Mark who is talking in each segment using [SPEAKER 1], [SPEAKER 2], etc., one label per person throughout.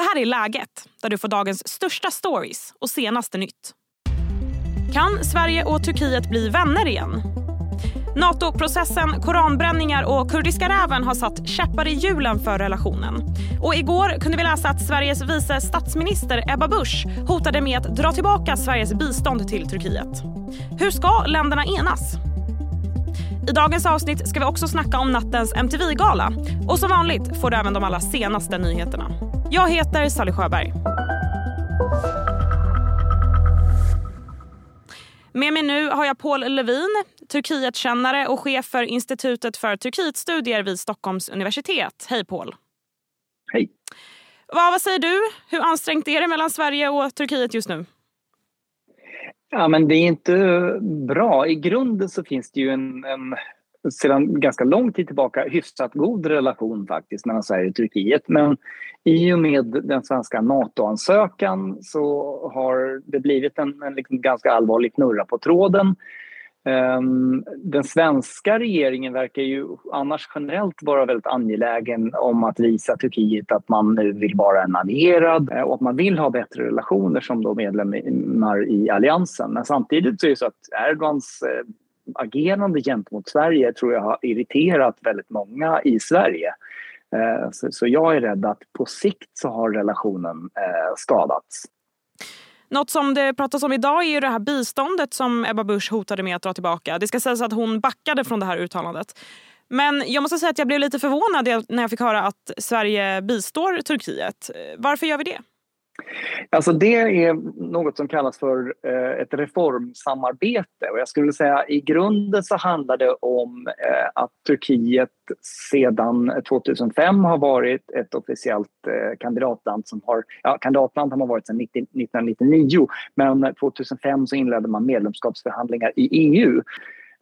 [SPEAKER 1] Det här är Läget, där du får dagens största stories och senaste nytt. Kan Sverige och Turkiet bli vänner igen? Nato-processen, koranbränningar och kurdiska räven har satt käppar i hjulen för relationen. Och igår kunde vi läsa att Sveriges vice statsminister Ebba Busch hotade med att dra tillbaka Sveriges bistånd till Turkiet. Hur ska länderna enas? I dagens avsnitt ska vi också snacka om nattens MTV-gala. Och som vanligt får du även de allra senaste nyheterna. Jag heter Sally Sjöberg. Med mig nu har jag Paul Levin, Turkietkännare och chef för Institutet för Turkietstudier vid Stockholms universitet. Hej Paul!
[SPEAKER 2] Hej!
[SPEAKER 1] Vad, vad säger du? Hur ansträngt är det mellan Sverige och Turkiet just nu?
[SPEAKER 2] Ja, men det är inte bra. I grunden så finns det ju en, en sedan ganska lång tid tillbaka hyfsat god relation faktiskt mellan Sverige och Turkiet. Men i och med den svenska NATO-ansökan så har det blivit en, en liksom ganska allvarlig knurra på tråden. Um, den svenska regeringen verkar ju annars generellt vara väldigt angelägen om att visa Turkiet att man nu vill vara en allierad eh, och att man vill ha bättre relationer som då medlemmar i alliansen. Men samtidigt så är det så att Erdogans eh, agerande gentemot Sverige tror jag har irriterat väldigt många i Sverige. Eh, så jag är rädd att på sikt så har relationen eh, skadats.
[SPEAKER 1] Något som det pratas om idag är ju det här biståndet som Ebba Busch hotade med att dra tillbaka. Det ska sägas att hon backade från det här uttalandet. Men jag måste säga att jag blev lite förvånad när jag fick höra att Sverige bistår Turkiet. Varför gör vi det?
[SPEAKER 2] Alltså det är något som kallas för eh, ett reformsamarbete. Och jag skulle säga i grunden så handlar det om eh, att Turkiet sedan 2005 har varit ett officiellt eh, kandidatland som har, ja kandidatland har man varit sedan 1999 men 2005 så inledde man medlemskapsförhandlingar i EU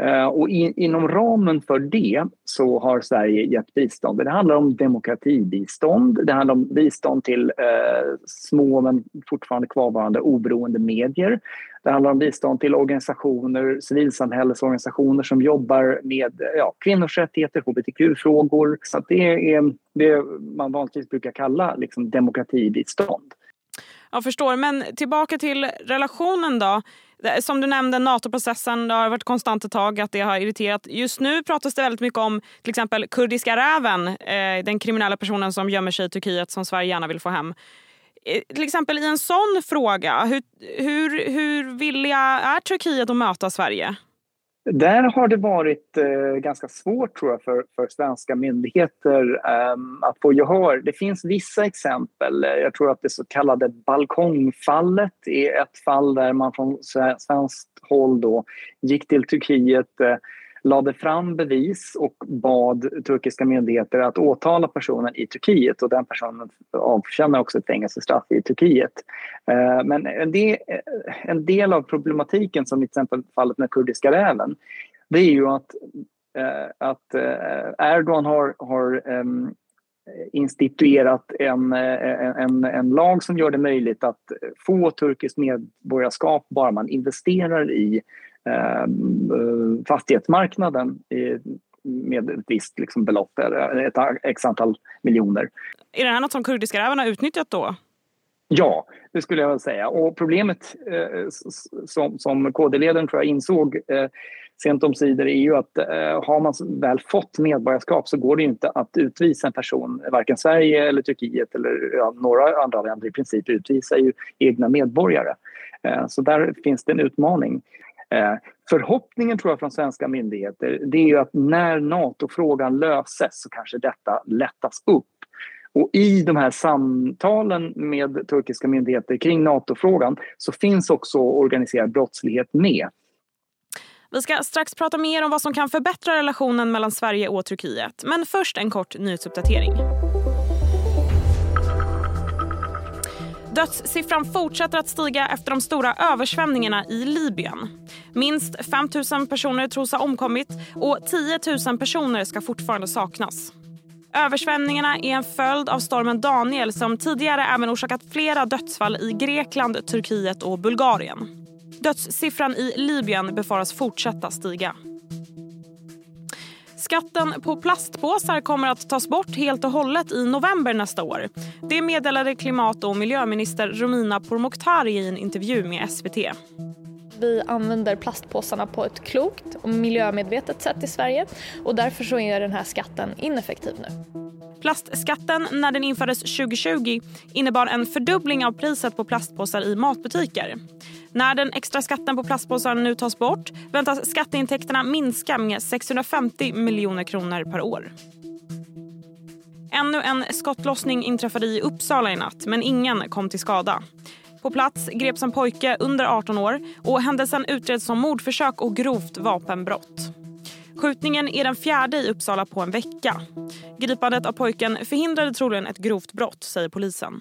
[SPEAKER 2] Eh, och in, inom ramen för det så har Sverige gett bistånd. Det handlar om demokratibistånd, det handlar om bistånd till eh, små men fortfarande kvarvarande oberoende medier. Det handlar om bistånd till organisationer, civilsamhällesorganisationer som jobbar med ja, kvinnors rättigheter, hbtq-frågor. Så det är det man vanligtvis brukar kalla liksom, demokratibistånd.
[SPEAKER 1] Jag förstår, men tillbaka till relationen då. Som du nämnde, NATO-processen, det har varit konstant ett tag att det har irriterat. Just nu pratas det väldigt mycket om till exempel kurdiska räven, eh, den kriminella personen som gömmer sig i Turkiet som Sverige gärna vill få hem. Eh, till exempel i en sån fråga, hur, hur, hur villiga är Turkiet att möta Sverige?
[SPEAKER 2] Där har det varit eh, ganska svårt tror jag för, för svenska myndigheter eh, att få gehör. Det finns vissa exempel. Jag tror att det så kallade balkongfallet är ett fall där man från svenskt håll då gick till Turkiet eh, lade fram bevis och bad turkiska myndigheter att åtala personen i Turkiet och den personen avtjänar också ett fängelsestraff i Turkiet. Eh, men eh, en del, av problematiken som i till exempel fallet med kurdiska räven det är ju att, eh, att Erdogan har, har ehm, instituerat en, en, en lag som gör det möjligt att få turkiskt medborgarskap bara man investerar i Eh, fastighetsmarknaden med ett visst liksom belopp, ett x antal miljoner.
[SPEAKER 1] Är det här något som kurdiska räven har utnyttjat då?
[SPEAKER 2] Ja, det skulle jag säga. Och problemet eh, som, som KD-ledaren tror jag insåg eh, sent om sidor är ju att eh, har man väl fått medborgarskap så går det inte att utvisa en person, varken Sverige eller Turkiet eller ja, några andra länder i princip utvisar ju egna medborgare. Eh, så där finns det en utmaning. Eh, förhoppningen tror jag från svenska myndigheter det är ju att när NATO-frågan löses så kanske detta lättas upp. Och i de här samtalen med turkiska myndigheter kring NATO-frågan så finns också organiserad brottslighet med.
[SPEAKER 1] Vi ska strax prata mer om vad som kan förbättra relationen mellan Sverige och Turkiet. Men först en kort nyhetsuppdatering. Dödssiffran fortsätter att stiga efter de stora översvämningarna i Libyen. Minst 5 000 personer tros ha omkommit och 10 000 personer ska fortfarande saknas. Översvämningarna är en följd av stormen Daniel som tidigare även orsakat flera dödsfall i Grekland, Turkiet och Bulgarien. Dödssiffran i Libyen befaras fortsätta stiga. Skatten på plastpåsar kommer att tas bort helt och hållet i november nästa år. Det meddelade klimat och miljöminister Romina Pourmokhtari i en intervju med SVT.
[SPEAKER 3] Vi använder plastpåsarna på ett klokt och miljömedvetet sätt i Sverige och därför så är den här skatten ineffektiv nu.
[SPEAKER 1] Plastskatten när den infördes 2020 innebar en fördubbling av priset på plastpåsar i matbutiker. När den extra skatten på plastpåsar nu tas bort väntas skatteintäkterna minska med 650 miljoner kronor per år. Ännu en skottlossning inträffade i Uppsala i natt, men ingen kom till skada. På plats greps en pojke under 18 år och händelsen utreds som mordförsök och grovt vapenbrott. Skjutningen är den fjärde i Uppsala på en vecka. Gripandet av pojken förhindrade troligen ett grovt brott, säger polisen.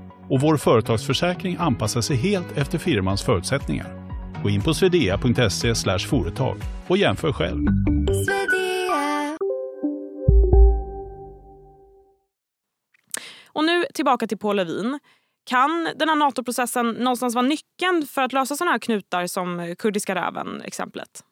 [SPEAKER 4] och vår företagsförsäkring anpassar sig helt efter firmans förutsättningar. Gå in på swedea.se företag och jämför själv.
[SPEAKER 1] Och nu tillbaka till Paul Levin. Kan den här NATO-processen någonstans vara nyckeln för att lösa sådana här knutar som kurdiska räven-exemplet?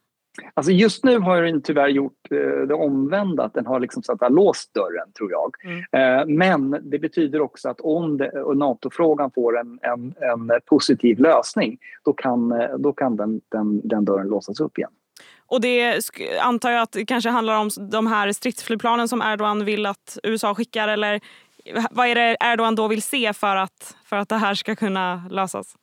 [SPEAKER 2] Alltså just nu har den tyvärr gjort eh, det omvända, att den har liksom så att låst dörren tror jag. Mm. Eh, men det betyder också att om NATO-frågan får en, en, en, positiv lösning då kan, eh, då kan den, den, den dörren låsas upp igen.
[SPEAKER 1] Och det antar jag att det kanske handlar om de här stridsflygplanen som Erdogan vill att USA skickar eller vad är det Erdogan då vill se för att, för att det här ska kunna lösas?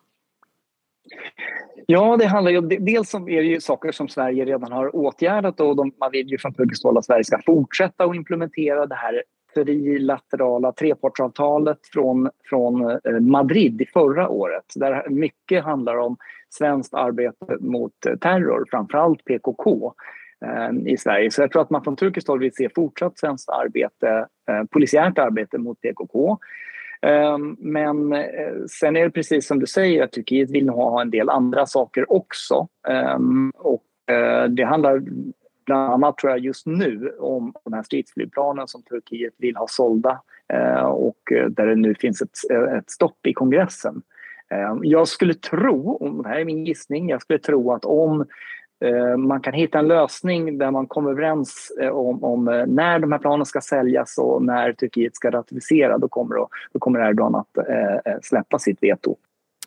[SPEAKER 2] Ja, det handlar ju dels om är det ju saker som Sverige redan har åtgärdat och de, man vill ju från turkiskt håll att Sverige ska fortsätta att implementera det här trilaterala trepartsavtalet från, från eh, Madrid förra året där mycket handlar om svenskt arbete mot eh, terror, framförallt PKK eh, i Sverige. Så jag tror att man från turkiskt håll vill se fortsatt svenskt arbete, polisiärt arbete mot PKK. Ehm, men eh, sen är det precis som du säger att Turkiet vill ha en del andra saker också. Ehm, och eh, det handlar bland annat tror jag just nu om de här stridsflygplanen som Turkiet vill ha sålda eh, och där det nu finns ett, ett stopp i kongressen. Ehm, jag skulle tro, och det här är min gissning, jag skulle tro att om man kan hitta en lösning där man kommer överens eh, om, om, eh, när de här planen ska säljas och när Turkiet ska ratificera. Då kommer, då kommer Erdogan att släppa sitt veto.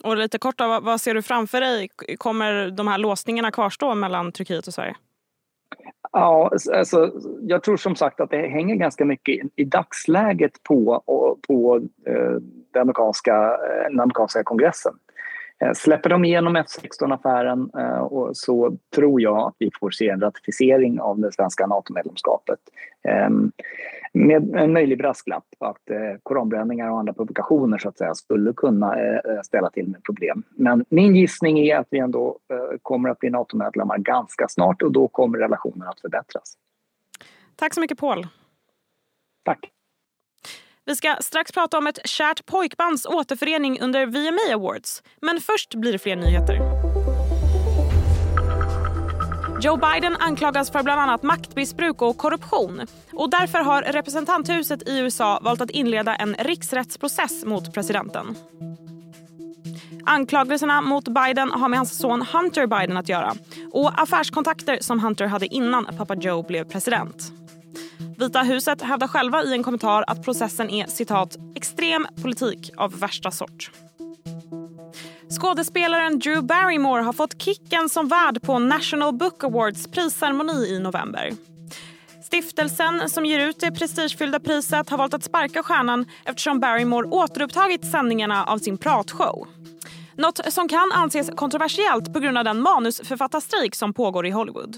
[SPEAKER 1] Och lite kort, då, vad ser du framför dig? Kommer de här låsningarna kvarstå mellan Turkiet och Sverige?
[SPEAKER 2] Ja, alltså, jag tror som sagt att det hänger ganska mycket i dagsläget på, på eh, den, amerikanska, den amerikanska kongressen. Eh, släpper de igenom F16-affären eh, så tror jag att vi får se en ratificering av det svenska NATO-medlemskapet. Ehm, med en möjlig brasklapp att eh, koranbränningar och andra publikationer så att säga, skulle kunna ställa till med problem. Men min gissning är att vi ändå kommer att bli NATO-medlemmar ganska snart och då kommer relationen att förbättras.
[SPEAKER 1] Tack så mycket Paul.
[SPEAKER 2] Tack.
[SPEAKER 1] Vi ska strax prata om ett kärt pojkbands återförening under VMA Awards. Men först blir det fler nyheter. Joe Biden anklagas för bland annat maktmissbruk och korruption. Och därför har representanthuset i USA valt att inleda en riksrättsprocess mot presidenten. Anklagelserna mot Biden har med hans son Hunter Biden att göra och affärskontakter som Hunter hade innan pappa Joe blev president. Vita huset hävdar själva i en kommentar att processen är citat extrem politik av värsta sort. Skådespelaren Drew Barrymore har fått kicken som värd på National Book Awards prisceremoni i november. Stiftelsen som ger ut det prestigefyllda priset har valt att sparka stjärnan eftersom Barrymore återupptagit sändningarna av sin pratshow. Något som kan anses kontroversiellt på grund av den manusförfattarstrejk som pågår i Hollywood.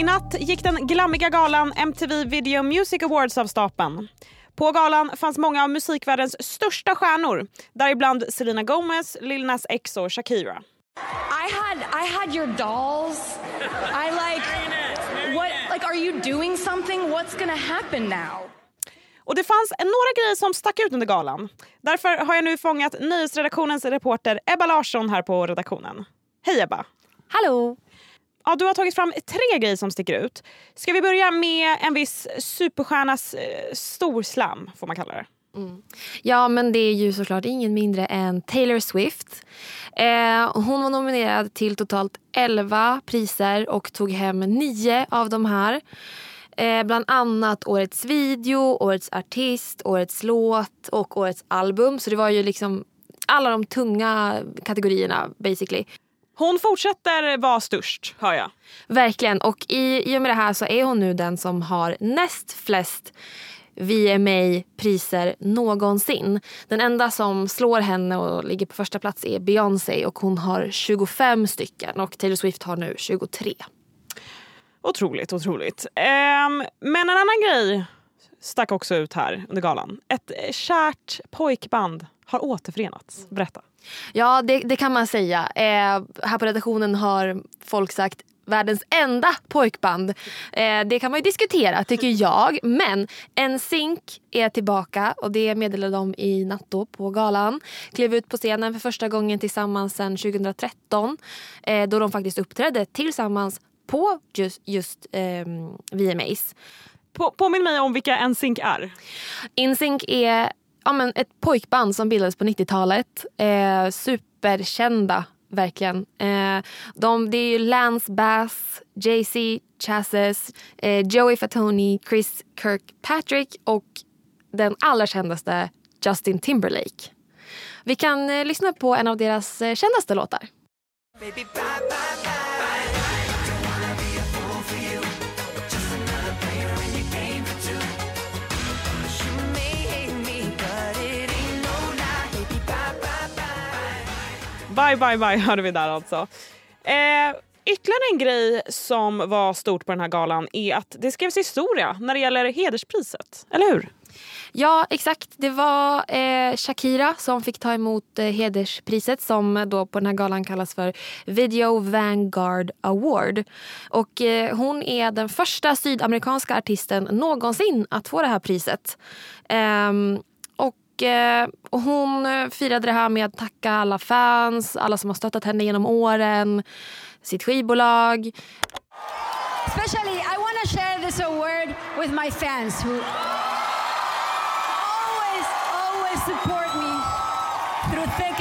[SPEAKER 1] I natt gick den glammiga galan MTV Video Music Awards av stapeln. På galan fanns många av musikvärldens största stjärnor, däribland Selena Gomez, Lil Nas X och Shakira.
[SPEAKER 5] I had I had your dolls. I like what like are you doing something? What's gonna happen now?
[SPEAKER 1] Och det fanns några grejer som stack ut under galan. Därför har jag nu fångat nyhetsredaktionens reporter Ebba Larsson här på redaktionen. Hej Ebba!
[SPEAKER 6] Hallå!
[SPEAKER 1] Ja, du har tagit fram tre grejer som sticker ut. Ska vi börja med en viss superstjärnas eh, storslam, får man kalla det?
[SPEAKER 6] Mm. Ja, men det är ju såklart ingen mindre än Taylor Swift. Eh, hon var nominerad till totalt 11 priser och tog hem nio av de här. Eh, bland annat Årets video, Årets artist, Årets låt och Årets album. Så det var ju liksom alla de tunga kategorierna basically.
[SPEAKER 1] Hon fortsätter vara störst, hör jag.
[SPEAKER 6] Verkligen. Och i, i och med det här så är hon nu den som har näst flest VMA-priser någonsin. Den enda som slår henne och ligger på första plats är Beyoncé och hon har 25 stycken och Taylor Swift har nu 23.
[SPEAKER 1] Otroligt, otroligt. Ehm, men en annan grej stack också ut här under galan. Ett kärt pojkband har återförenats. Berätta.
[SPEAKER 6] Ja, det, det kan man säga. Eh, här på redaktionen har folk sagt världens enda pojkband. Eh, det kan man ju diskutera tycker jag. Men NSYNC är tillbaka och det meddelade de i natt på galan. Klev ut på scenen för första gången tillsammans sedan 2013 eh, då de faktiskt uppträdde tillsammans på just, just eh, VMAs.
[SPEAKER 1] På, påminn mig om vilka NSYNC är.
[SPEAKER 6] NSYNC är ja, men ett pojkband som bildades på 90-talet. Eh, superkända, verkligen. Eh, de, det är Lance Bass, Jay-Z, Chassis, eh, Joey Fatoni, Chris Kirkpatrick och den allra kändaste Justin Timberlake. Vi kan eh, lyssna på en av deras eh, kändaste låtar. Baby, bye, bye, bye.
[SPEAKER 1] Bye, bye, bye hörde vi där alltså. Eh, ytterligare en grej som var stort på den här galan är att det skrevs historia när det gäller hederspriset. Eller hur?
[SPEAKER 6] Ja, exakt. Det var eh, Shakira som fick ta emot eh, hederspriset som eh, då på den här galan kallas för Video Vanguard Award. Och eh, Hon är den första sydamerikanska artisten någonsin att få det här priset. Ehm, Eh, och hon eh, firade det här med att tacka alla fans, alla som har stöttat henne genom åren, sitt skivbolag.
[SPEAKER 7] Especially I want to share this award with my fans who always, always support me through thick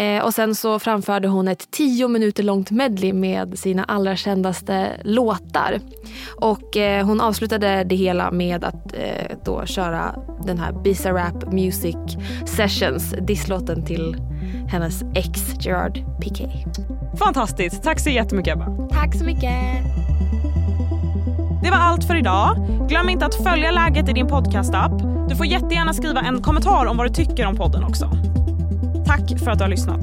[SPEAKER 6] Eh, och sen så framförde hon ett tio minuter långt medley med sina allra kändaste låtar. Och eh, hon avslutade det hela med att eh, då köra den här Bizarrap Music Sessions, disslåten till hennes ex Gerard Piqué.
[SPEAKER 1] Fantastiskt. Tack så jättemycket Ebba.
[SPEAKER 6] Tack så mycket.
[SPEAKER 1] Det var allt för idag. Glöm inte att följa läget i din podcastapp. Du får jättegärna skriva en kommentar om vad du tycker om podden också. Tack för att du har lyssnat.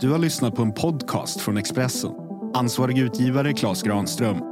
[SPEAKER 8] Du har lyssnat på en podcast från Expressen. Ansvarig utgivare Klas Granström